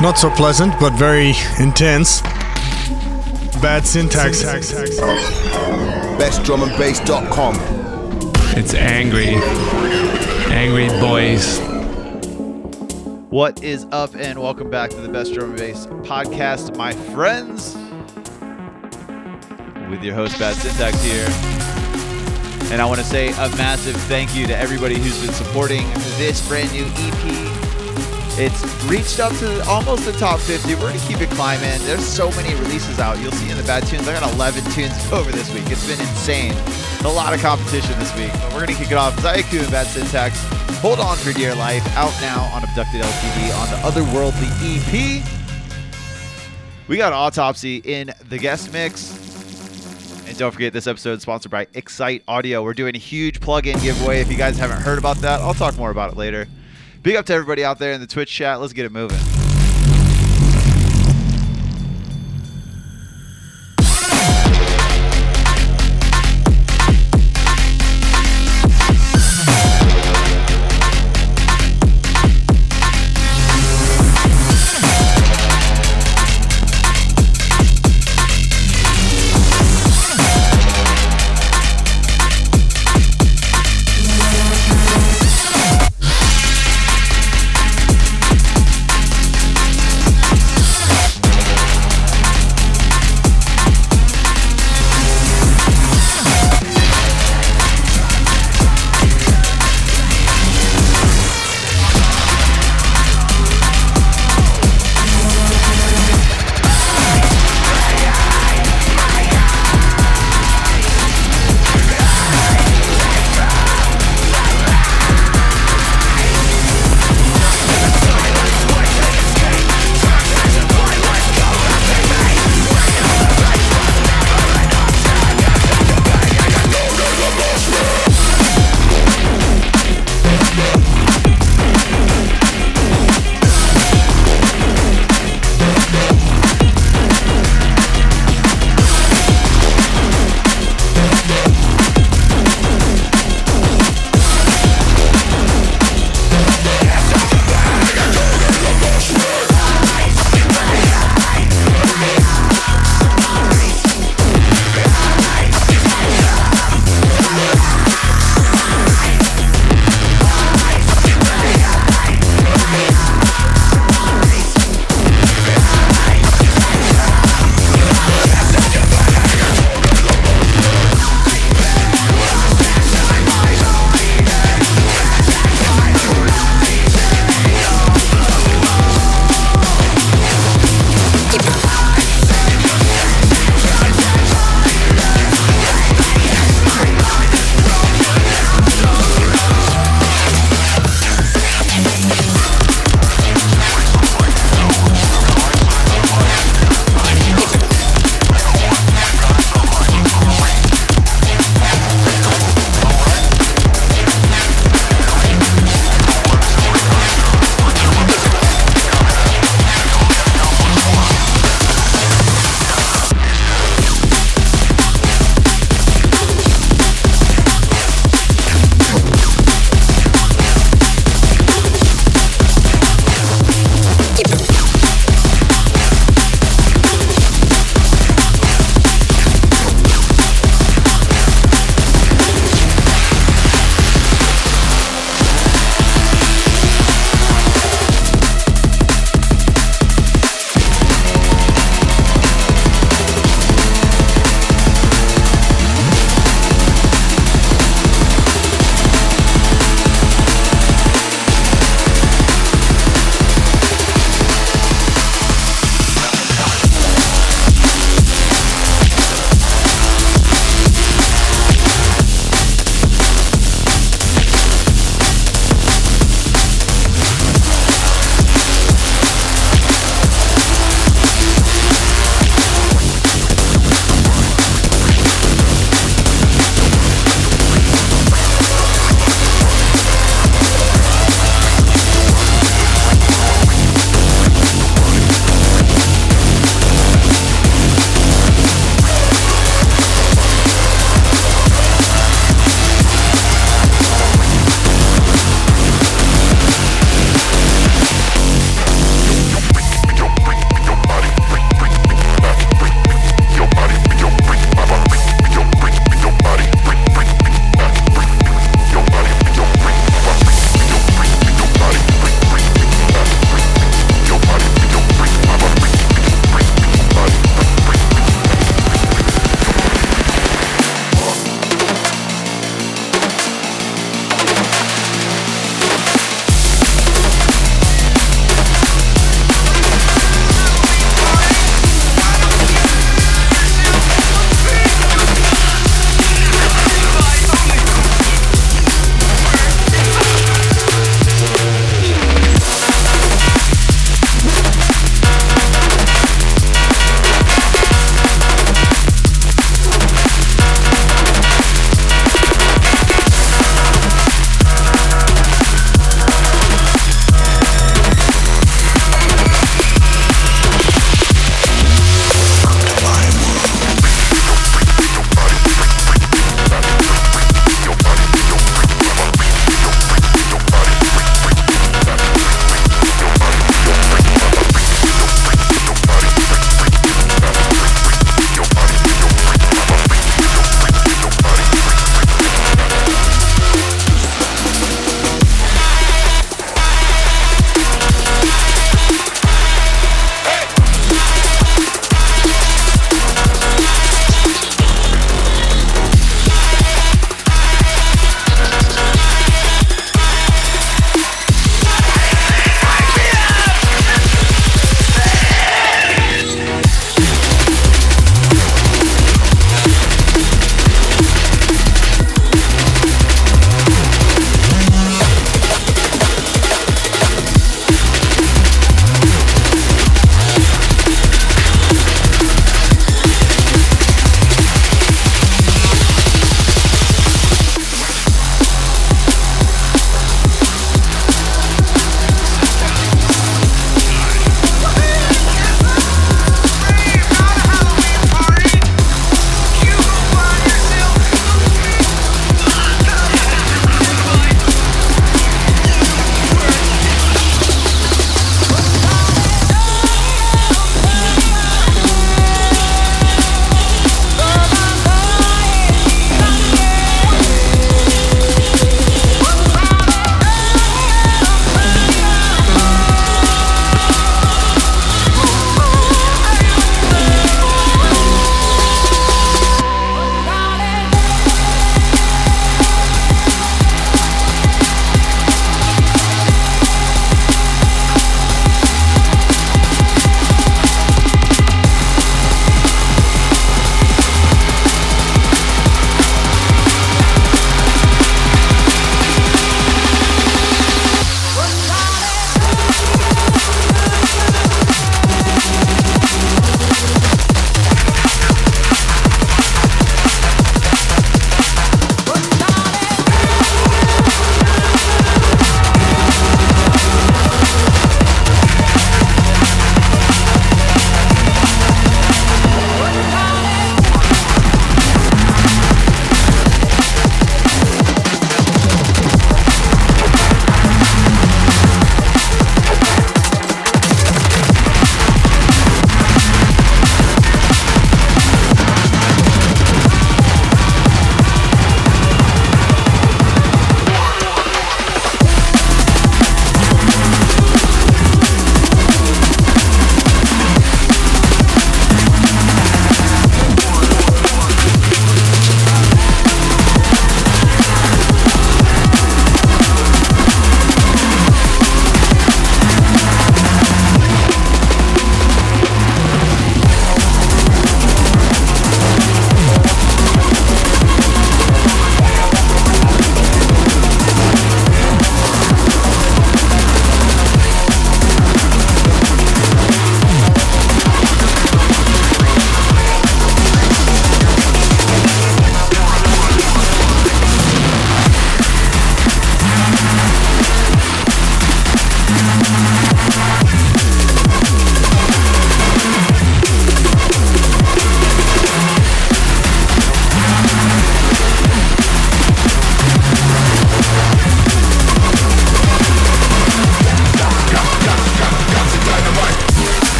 Not so pleasant, but very intense. Bad syntax. BestDrumAndBass.com. It's angry. Angry boys. What is up, and welcome back to the Best Drum and Bass podcast, my friends. With your host, Bad Syntax here. And I want to say a massive thank you to everybody who's been supporting this brand new EP. It's reached up to almost the top 50. We're going to keep it climbing. There's so many releases out. You'll see in the bad tunes. I got 11 tunes over this week. It's been insane. A lot of competition this week. But we're going to kick it off. Zaiku and Bad Syntax. Hold on for dear life. Out now on Abducted LTD on the Otherworldly EP. We got Autopsy in the guest mix. And don't forget, this episode is sponsored by Excite Audio. We're doing a huge plug-in giveaway. If you guys haven't heard about that, I'll talk more about it later. Big up to everybody out there in the Twitch chat. Let's get it moving.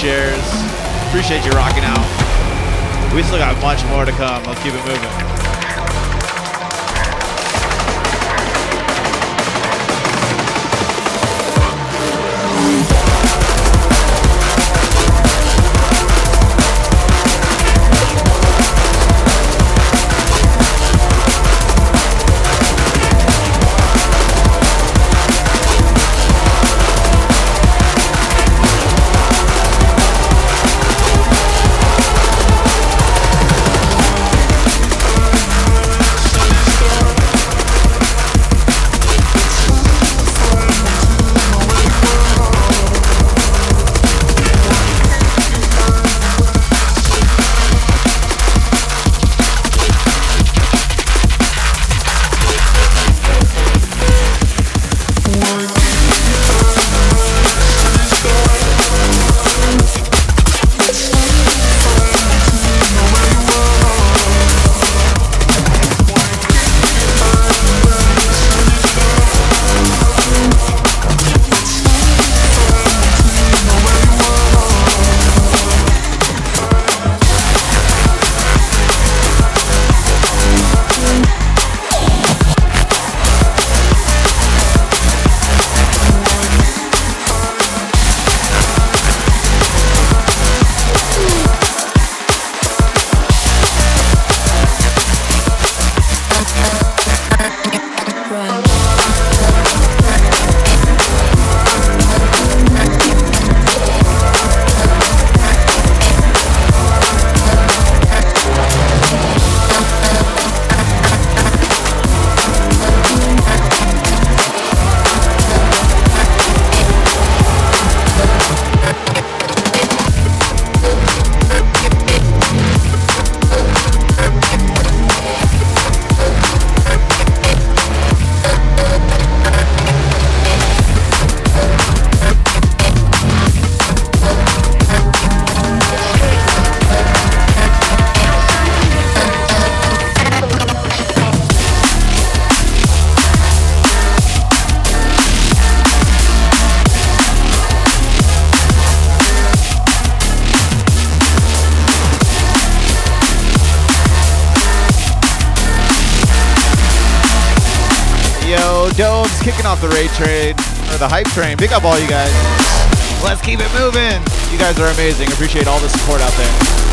Shares. Appreciate you rocking out. We still got much more to come. Let's keep it moving. The raid train or the hype train. Big up all you guys. Let's keep it moving. You guys are amazing. Appreciate all the support out there.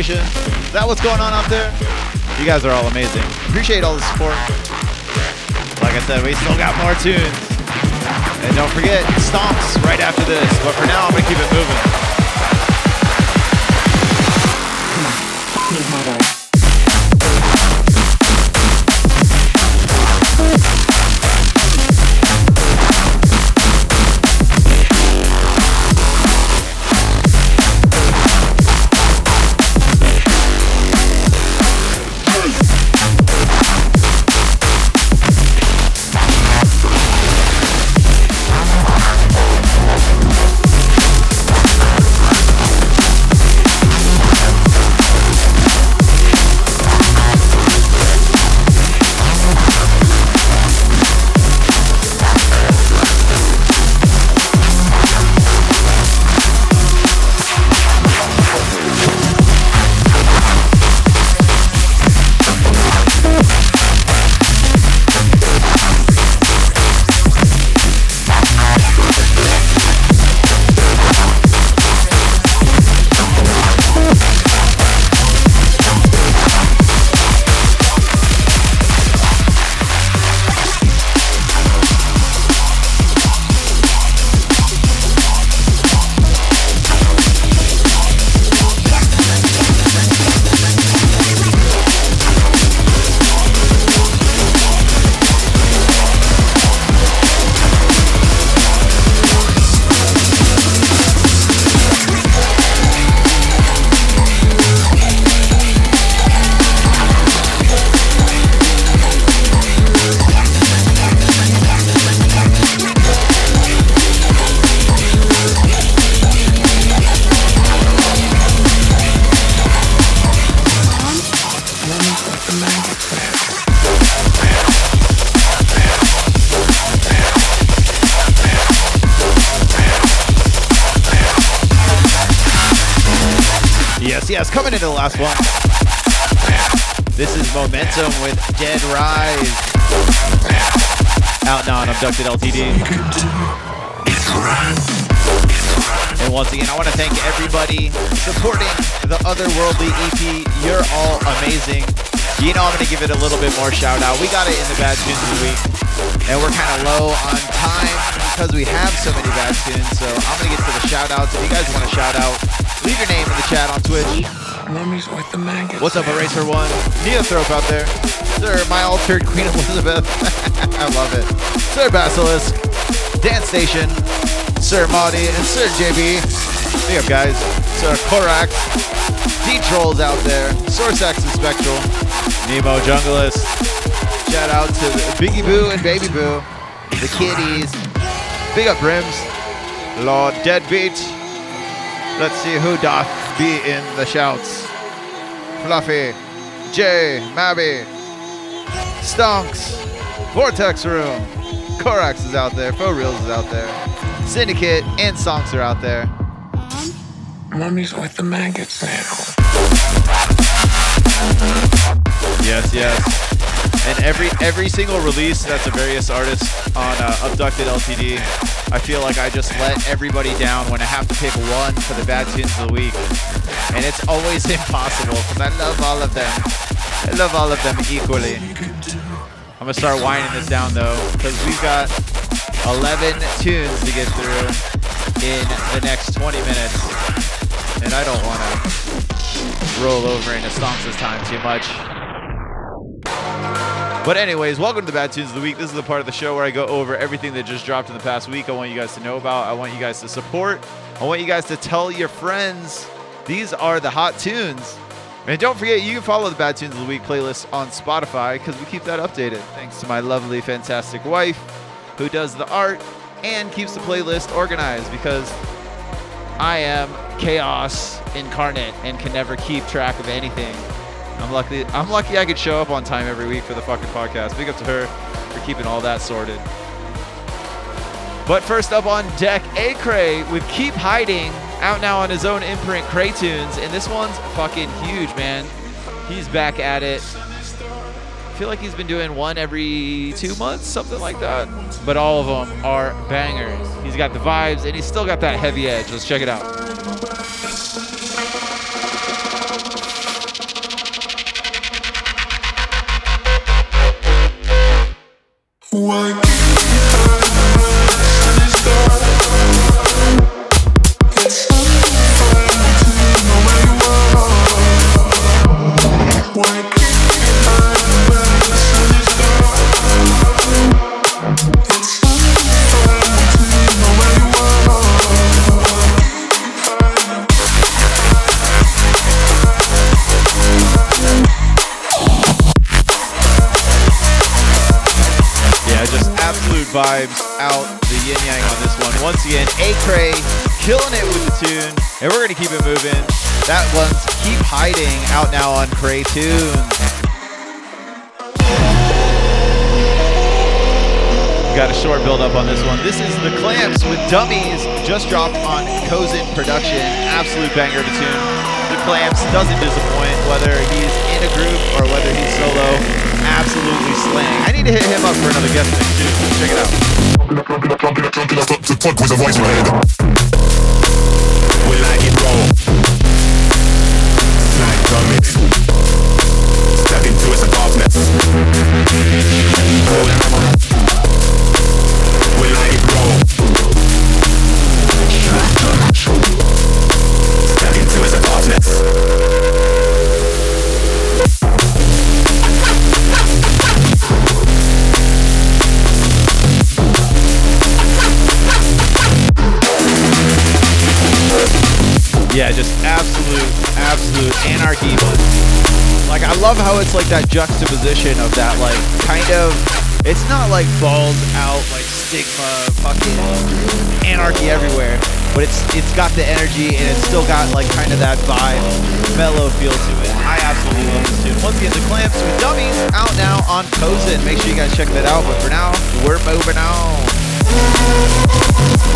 Is that what's going on out there? You guys are all amazing. Appreciate all the support. Like I said, we still got more tunes. And don't forget, stomps right after this. But for now, I'm going to keep it moving. More shout out. We got it in the bad tunes of the week. And we're kind of low on time because we have so many bad tunes. So I'm going to get to the shout outs. If you guys want to shout out, leave your name in the chat on Twitch. Mummy's with the maggots. What's up, Eraser One? Neothrope out there. Sir, my altered Queen Elizabeth. I love it. Sir Basilisk, Dance Station, Sir Maudie, and Sir JB. Big up, guys. Sir Korak, D-Trolls out there, Sorcex and Spectral, Nemo Junglist. Shout out to Biggie Boo and Baby Boo, the kiddies. Big up, Brims. Lord Deadbeat. Let's see who doth be in the shouts. Fluffy, Jay, Mabby, Stonks, Vortex Room, Korax is out there, Faux Reels is out there, Syndicate and Stonks are out there. Mummy's with the maggots now. Yes, yes. And every every single release that's a various artist on uh, Abducted LTD, I feel like I just let everybody down when I have to pick one for the bad tunes of the week, and it's always impossible because I love all of them. I love all of them equally. I'm gonna start winding this down though, because we've got 11 tunes to get through in the next 20 minutes, and I don't want to roll over into Stonks' time too much. But anyways, welcome to the Bad Tunes of the Week. This is the part of the show where I go over everything that just dropped in the past week. I want you guys to know about. I want you guys to support. I want you guys to tell your friends. These are the hot tunes. And don't forget, you can follow the Bad Tunes of the Week playlist on Spotify because we keep that updated. Thanks to my lovely, fantastic wife who does the art and keeps the playlist organized because I am chaos incarnate and can never keep track of anything. I'm lucky. I'm lucky I could show up on time every week for the fucking podcast. Big up to her for keeping all that sorted. But first up on deck, A Cray with Keep Hiding, out now on his own imprint, Cray Tunes, and this one's fucking huge, man. He's back at it. I feel like he's been doing one every two months, something like that. But all of them are bangers. He's got the vibes, and he's still got that heavy edge. Let's check it out. Yeah, Once again, A Cray killing it with the tune, and we're gonna keep it moving. That one's Keep Hiding out now on Cray Tunes. Got a short build up on this one. This is The Clamps with Dummies, just dropped on Cozen Production. Absolute banger of a tune. The Clamps doesn't disappoint, whether he's in a group or whether he's solo. Absolutely slaying. I need to hit him up for another guest mix too. Check it out. Fuck. Step into its darkness. Yeah, just absolute, absolute anarchy. but Like I love how it's like that juxtaposition of that like kind of it's not like balled out like stigma fucking anarchy everywhere, but it's it's got the energy and it's still got like kind of that vibe, mellow feel to it. I absolutely love this tune. Once again, the clamps with dummies out now on Kozin. Make sure you guys check that out. But for now, we're moving on.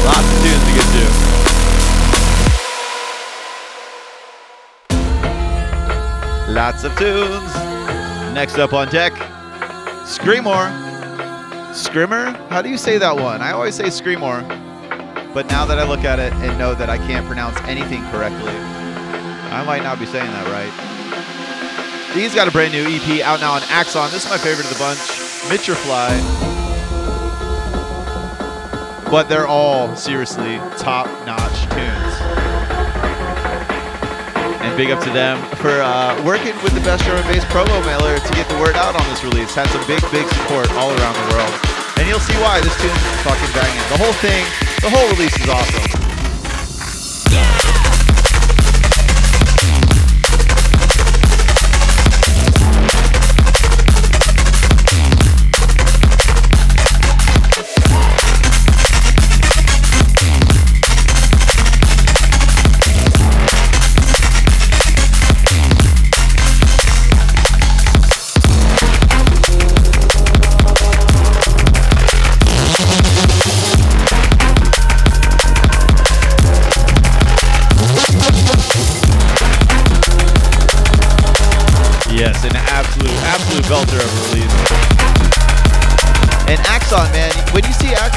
Lots of tunes to get to. Lots of tunes. Next up on deck, Screamore. Scrimmer? How do you say that one? I always say Screamore. But now that I look at it and know that I can't pronounce anything correctly, I might not be saying that right. He's got a brand new EP out now on Axon. This is my favorite of the bunch, Mitrafly. But they're all seriously top-notch tunes. Big up to them for uh, working with the best and bass promo mailer to get the word out on this release. Had some big, big support all around the world. And you'll see why this tune's fucking banging. The whole thing, the whole release is awesome.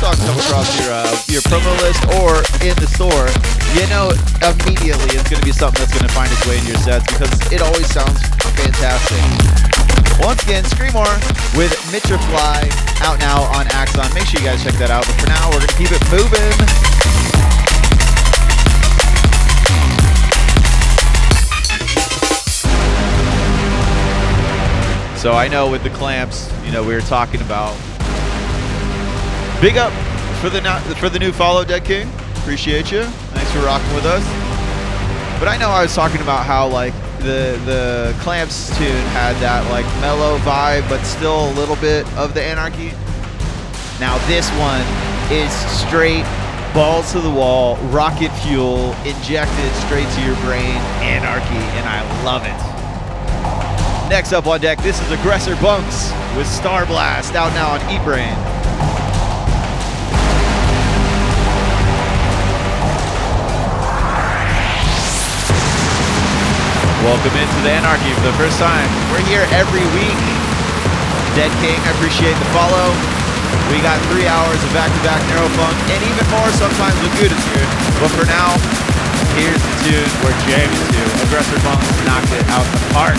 Axon come across your uh, your promo list or in the store, you know immediately it's going to be something that's going to find its way into your sets because it always sounds fantastic. Once again, Screamore with Mitrafly out now on Axon. Make sure you guys check that out. But for now, we're going to keep it moving. So I know with the clamps, you know, we were talking about. Big up for the no- for the new follow, Dead King. Appreciate you. Thanks for rocking with us. But I know I was talking about how like the the clamps tune had that like mellow vibe, but still a little bit of the anarchy. Now this one is straight balls to the wall, rocket fuel injected straight to your brain, anarchy, and I love it. Next up on deck, this is Aggressor Bunx with Star Blast out now on Eat Welcome into the Anarchy for the first time. We're here every week. Dead King, I appreciate the follow. We got three hours of back-to-back Neurofunk and even more sometimes when Good is here. But for now, here's the tune we're jamming to. Aggressor Bunx knocked it out the park.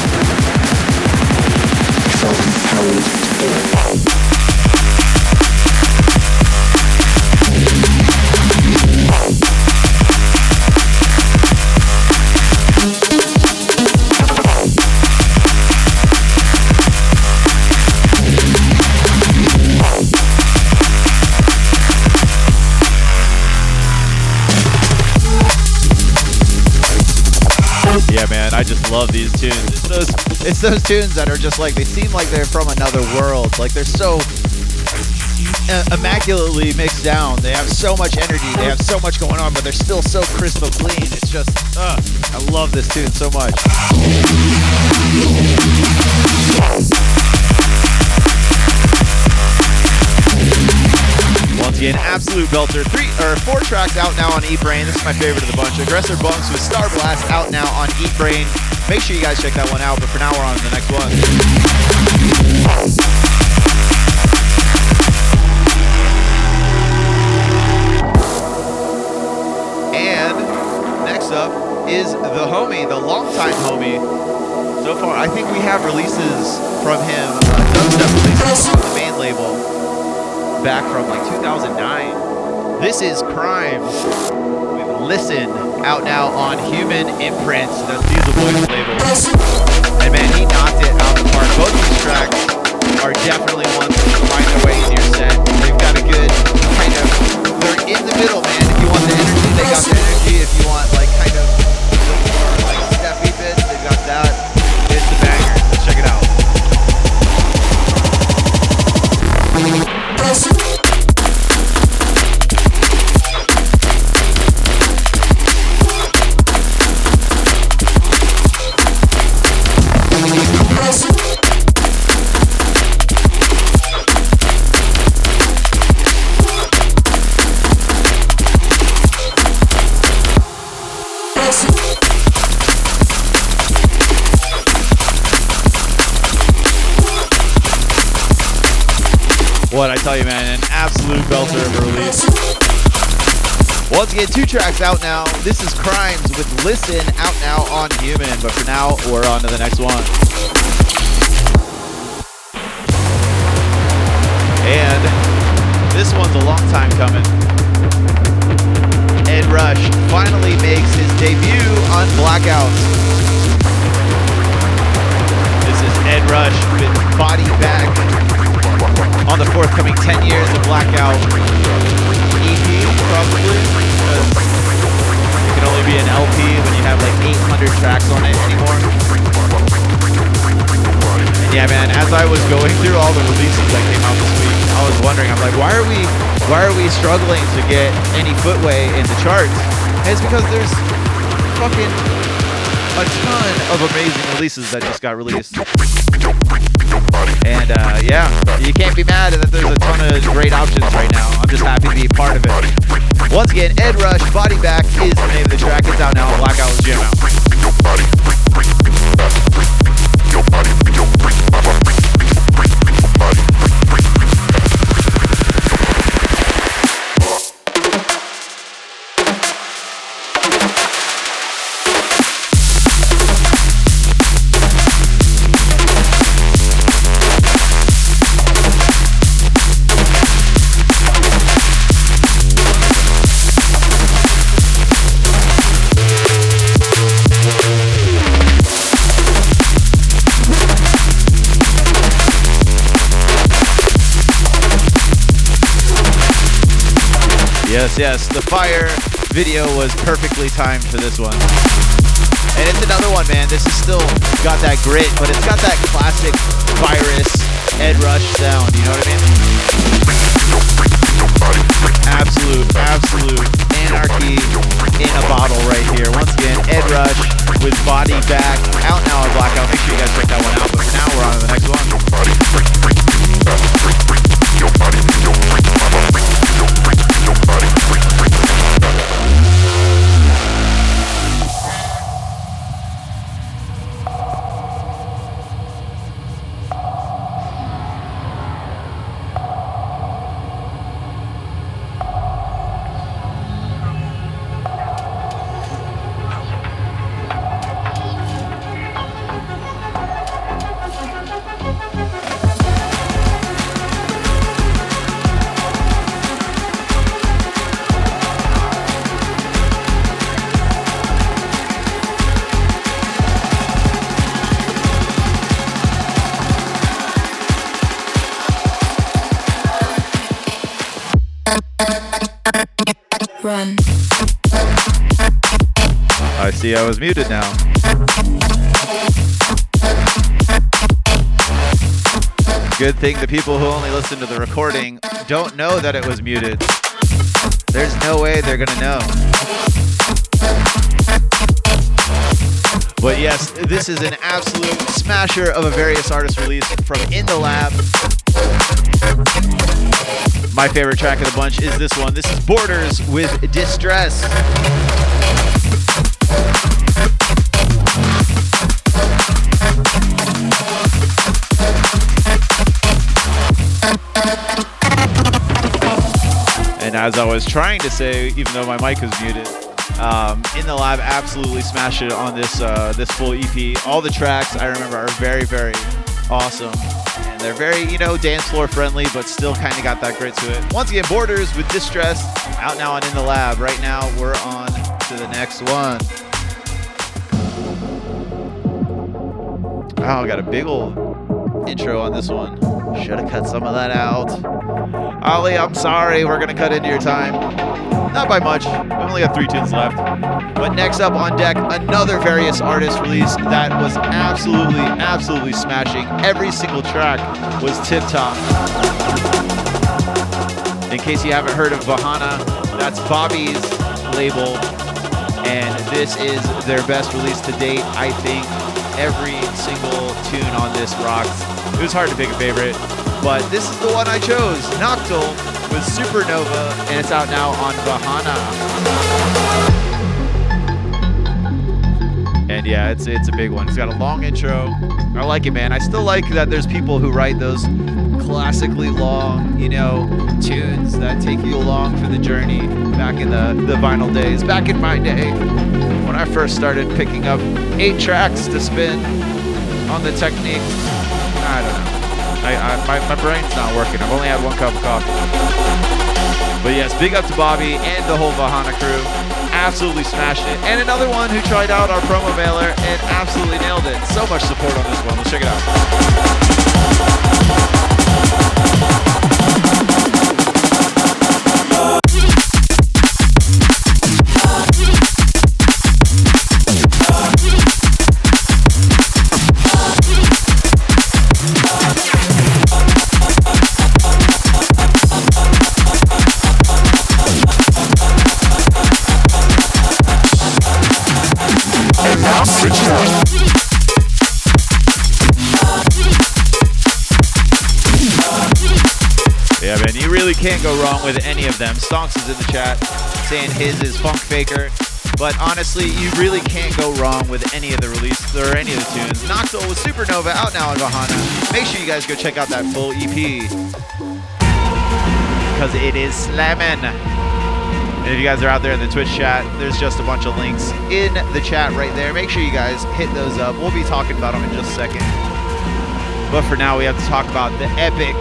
Love these tunes. It's those, it's those tunes that are just like they seem like they're from another world. Like they're so uh, immaculately mixed down. They have so much energy. They have so much going on, but they're still so crisp and clean. It's just, uh, I love this tune so much. Again, absolute belter. Three or four tracks out now on Eat Brain. This is my favorite of the bunch. Aggressor Bunx with Star Blast out now on Eat Brain. Make sure you guys check that one out. But for now, we're on to the next one. And next up is the homie, the longtime homie. So far, I think we have releases from him, uh, dubstep releases on the main label back from like 2009. This is Crimes with Listen out now on Human Imprints. That's Dieselboy's label. And man, he knocked it out the park. Both of these tracks are definitely ones that find their way in your set. They've got a good kind of, they're in the middle, man. If you want the energy, they got the energy. If you want like kind of What I tell you, man, an absolute belter of a release. Once again, two tracks out now. This is Crimes with Listen out now on Human. But for now, we're on to the next one. And this one's a long time coming. Ed Rush finally makes his debut on Blackout. This is Ed Rush with Body Back on the forthcoming 10 years of Blackout EP, probably. It can only be an LP when you have like 800 tracks on it anymore. And yeah, man, as I was going through all the releases that came out this week, I was wondering, I'm like, why are we, why are we struggling to get any footway in the charts? And it's because there's fucking a ton of amazing releases that just got released. And uh, yeah, you can't be mad that there's a ton of great options right now. I'm just happy to be part of it. Once again, Ed Rush, Body Back is the name of the track. It's out now on Blackout Jam out. Yes, the fire video was perfectly timed for this one. And it's another one, man. This is still got that grit, but it's got that classic virus Ed Rush sound. You know what I mean? Absolute, absolute anarchy in a bottle right here. Once again, Ed Rush with Body Back out now on Blackout. Make sure you guys check that one out. But now, we're on to the next one. I was muted now. Good thing the people who only listen to the recording don't know that it was muted. There's no way they're gonna know. But yes, this is an absolute smasher of a various artist release from In the Lab. My favorite track of the bunch is this one. This is Borders with Distress. As I was trying to say, even though my mic was muted, um, in the lab absolutely smashed it on this uh, this full EP. All the tracks I remember are very very awesome, and they're very you know dance floor friendly, but still kind of got that grit to it. Once again, Borders with Distress out now on In the Lab. Right now we're on to the next one. Oh, I got a big old intro on this one. Should have cut some of that out. Ollie, I'm sorry. We're going to cut into your time. Not by much. We only got three tunes left. But next up on deck, another various artist release that was absolutely, absolutely smashing. Every single track was tip top. In case you haven't heard of Vahana, that's Bobby's label. And this is their best release to date. I think every single tune on this rocks. It was hard to pick a favorite, but this is the one I chose. Noctil with Supernova, and it's out now on Vahana. And yeah, it's it's a big one. It's got a long intro. I like it, man. I still like that there's people who write those classically long, you know, tunes that take you along for the journey back in the, the vinyl days. Back in my day, when I first started picking up eight tracks to spin on the Technics, I don't know. I, I, my, my brain's not working. I've only had one cup of coffee. But yes, big up to Bobby and the whole Vahana crew. Absolutely smashed it. And another one who tried out our promo mailer and absolutely nailed it. So much support on this one. Let's check it out. Can't go wrong with any of them. Stonks is in the chat saying his is Funk Faker. But honestly, you really can't go wrong with any of the releases or any of the tunes. Noctil with Supernova out now on Vahana. Make sure you guys go check out that full EP. Because it is slamming. And if you guys are out there in the Twitch chat, there's just a bunch of links in the chat right there. Make sure you guys hit those up. We'll be talking about them in just a second. But for now, we have to talk about the epic,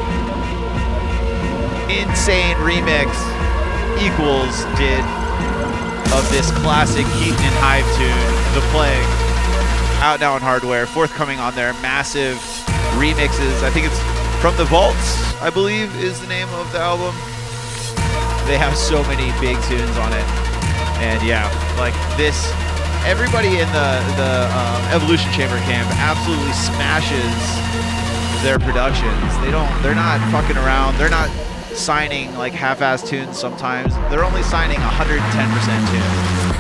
insane remix Ekwols did of this classic Keaton and Hive tune, The Plague. Out now on hardware, forthcoming on their massive remixes. I think it's From the Vaults, I believe, is the name of the album. They have so many big tunes on it. And yeah, like this, everybody in the, the um, Evolution Chamber camp absolutely smashes their productions. They don't, they're not fucking around. They're not signing like half-ass tunes sometimes. They're only signing 110% tunes.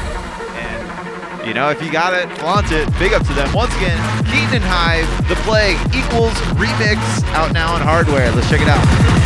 And you know, if you got it, flaunt it. Big up to them. Once again, Keaton and Hive, The Plague Ekwols remix out now on hardware. Let's check it out.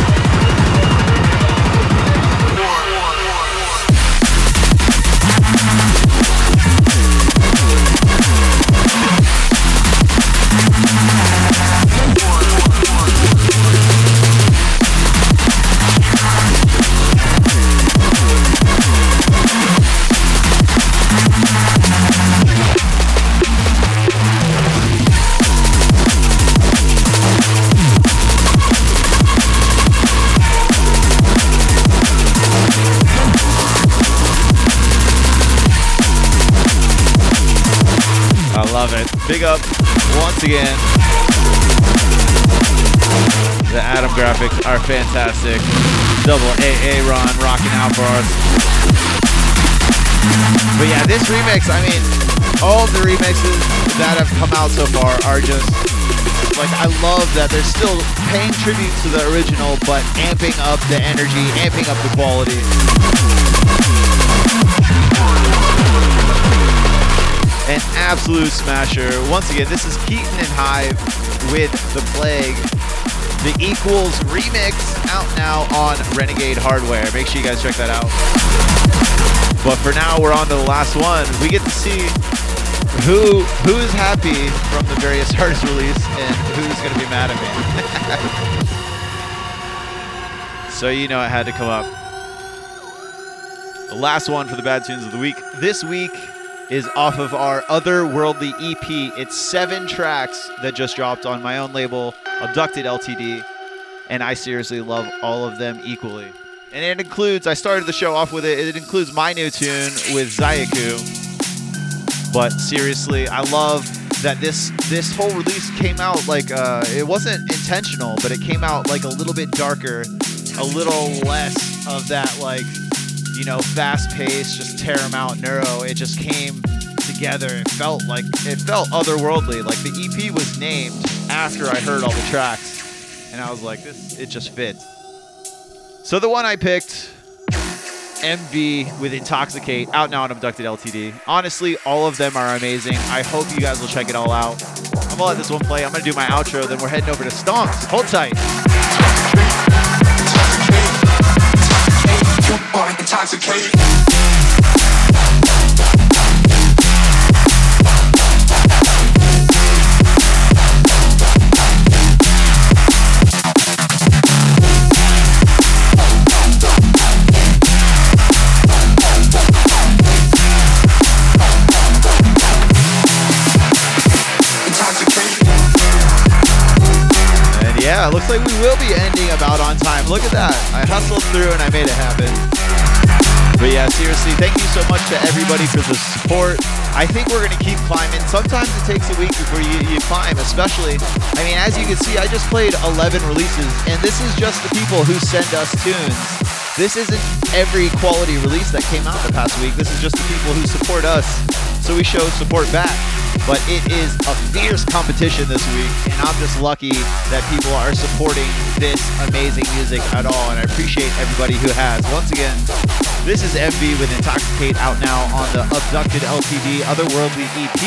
Once again. The Atom graphics are fantastic. Double AA run rocking out for us. But yeah, this remix, I mean, all the remixes that have come out so far are just like I love that they're still paying tribute to the original, but amping up the energy, amping up the quality. An absolute smasher. Once again, this is Keaton and Hive with The Plague. The Ekwols remix out now on Renegade Hardware. Make sure you guys check that out. But for now, we're on to the last one. We get to see who who is happy from the various artist release and who's going to be mad at me. so you know it had to come up. The last one for the bad tunes of the week. This week is off of our Otherworldly EP. It's seven tracks that just dropped on my own label, Abducted LTD, and I seriously love all of them equally. And it includes, I started the show off with it, it includes my new tune with Zayaku. But seriously, I love that this this whole release came out like uh, it wasn't intentional, but it came out like a little bit darker, a little less of that like you know fast pace, just tear 'em out neuro. It just came together. It felt like it felt otherworldly. Like the EP was named after I heard all the tracks, and I was like, this it just fits. So the one I picked MV with Intoxicate, out now on Abducted LTD. Honestly, all of them are amazing. I hope you guys will check it all out. I'm gonna let this one play. I'm gonna do my outro, then we're heading over to Stonks. Hold tight. Your body intoxicated. Yeah, looks like we will be ending about on time. Look at that. I hustled through and I made it happen. But yeah, seriously, thank you so much to everybody for the support. I think we're going to keep climbing. Sometimes it takes a week before you, you climb, especially. I mean, as you can see, I just played 11 releases, and this is just the people who send us tunes. This isn't every quality release that came out the past week. This is just the people who support us, so we show support back. But it is a fierce competition this week, and I'm just lucky that people are supporting this amazing music at all, and I appreciate everybody who has. Once again, this is MV with Intoxicate out now on the Abducted LTD Otherworldly EP.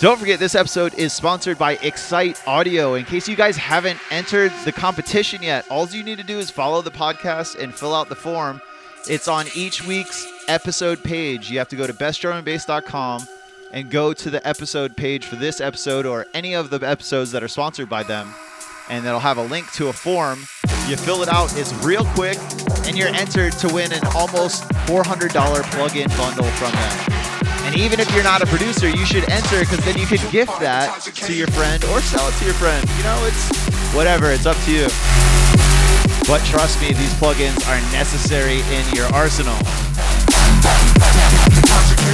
Don't forget, this episode is sponsored by Excite Audio. In case you guys haven't entered the competition yet, all you need to do is follow the podcast and fill out the form. It's on each week's episode page. You have to go to bestdrumandbass.com and go to the episode page for this episode or any of the episodes that are sponsored by them. And it'll have a link to a form. You fill it out, it's real quick, and you're entered to win an almost $400 plug in bundle from them. And even if you're not a producer, you should enter because then you could gift that to your friend or sell it to your friend. You know, it's whatever, it's up to you. But trust me, these plugins are necessary in your arsenal.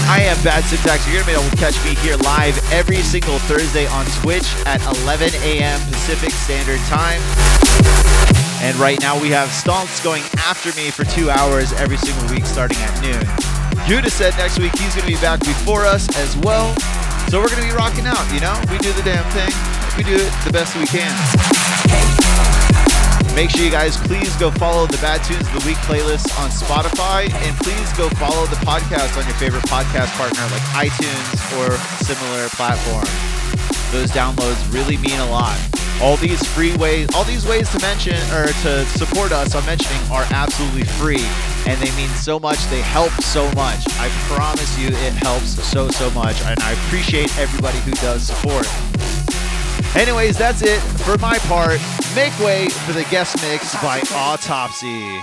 I am Bad Syntax. You're going to be able to catch me here live every single Thursday on Twitch at 11 a.m. Pacific Standard Time. And right now we have Stonks going after me for two hours every single week starting at noon. Judah said next week he's going to be back before us as well. So we're going to be rocking out, you know? We do the damn thing. We do it the best we can. Make sure you guys please go follow the Bad Tunes of the Week playlist on Spotify and please go follow the podcast on your favorite podcast partner like iTunes or similar platform. Those downloads really mean a lot. All these free ways, all these ways to mention or to support us on mentioning are absolutely free and they mean so much. They help so much. I promise you it helps so, so much. And I appreciate everybody who does support. Anyways, that's it for my part. Make way for the guest mix by Autopsy.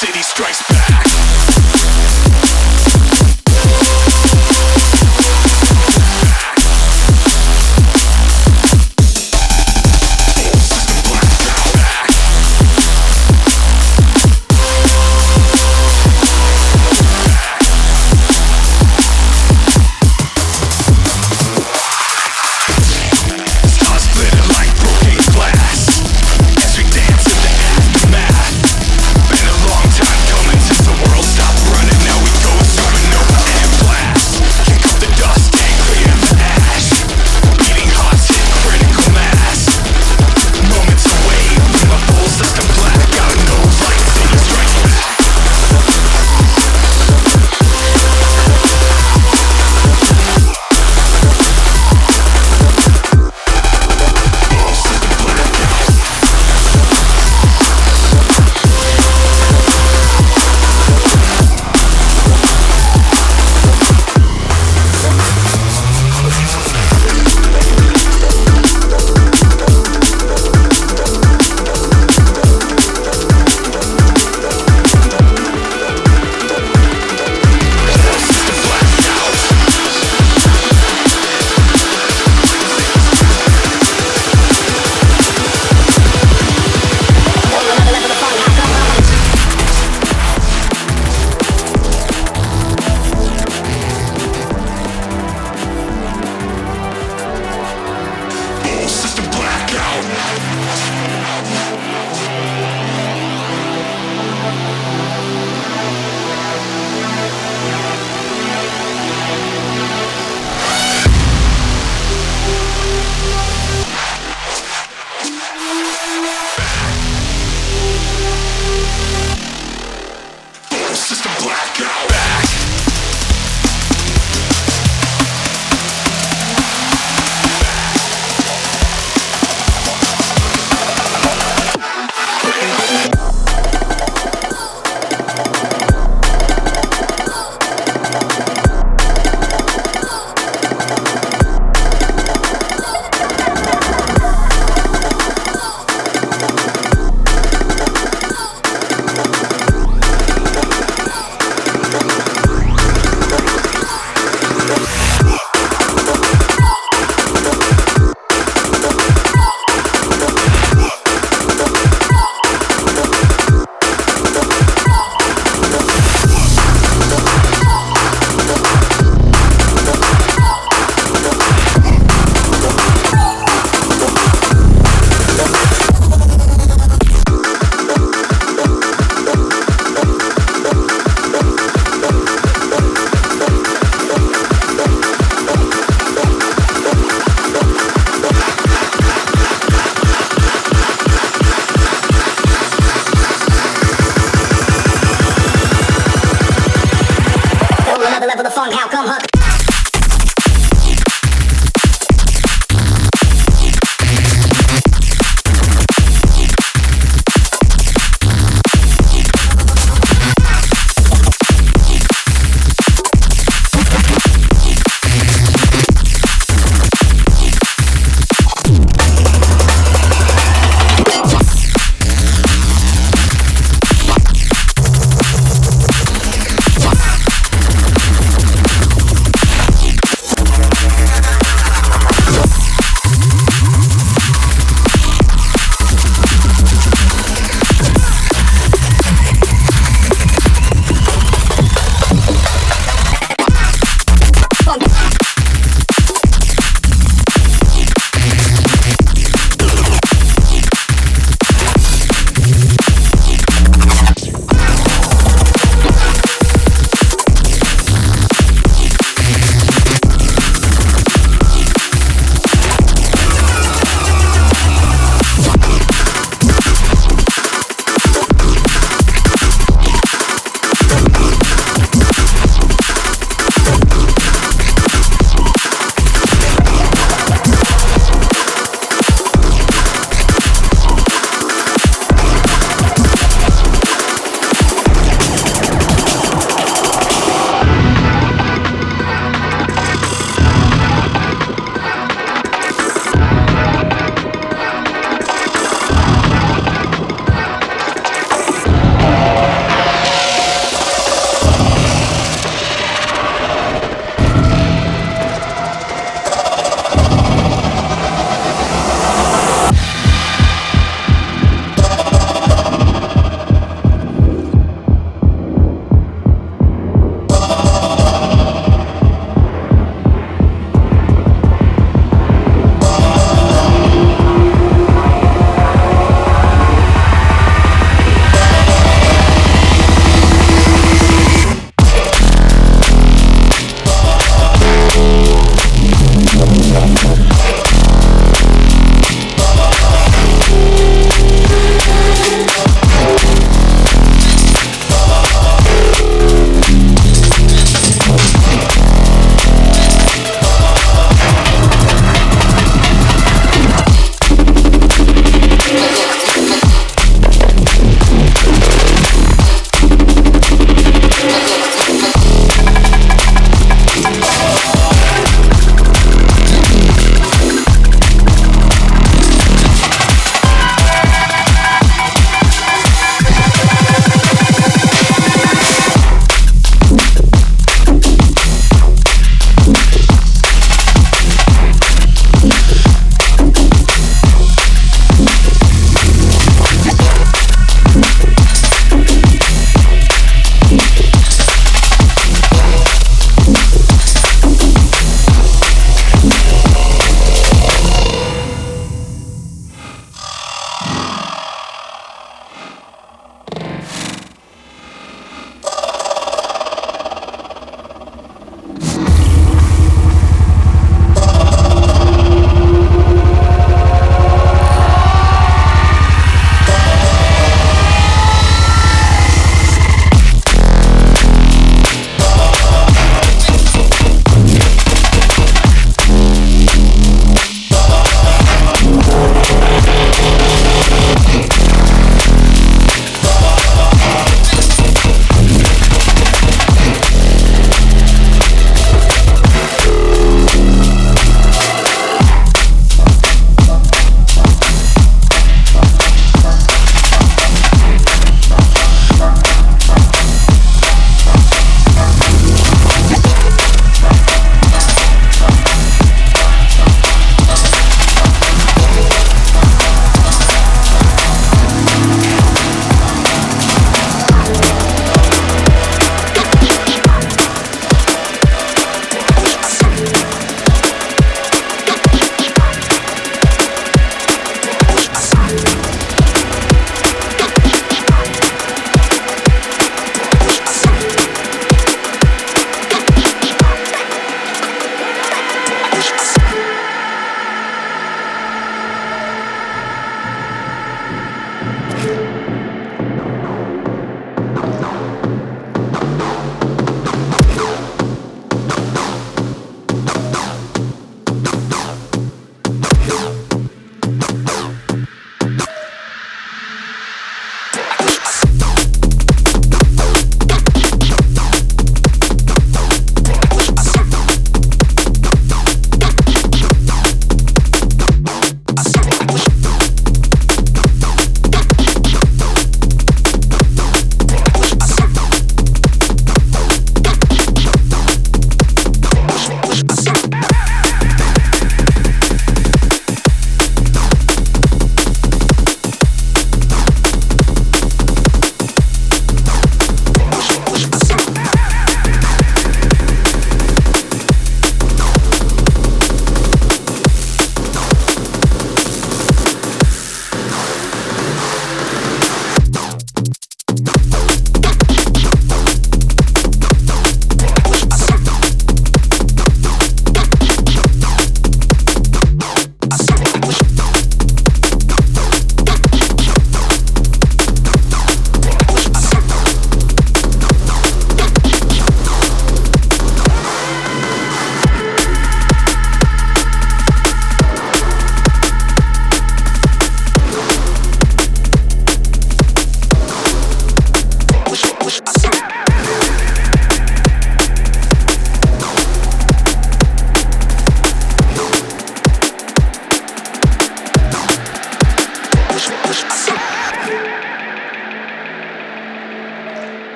city strikes back.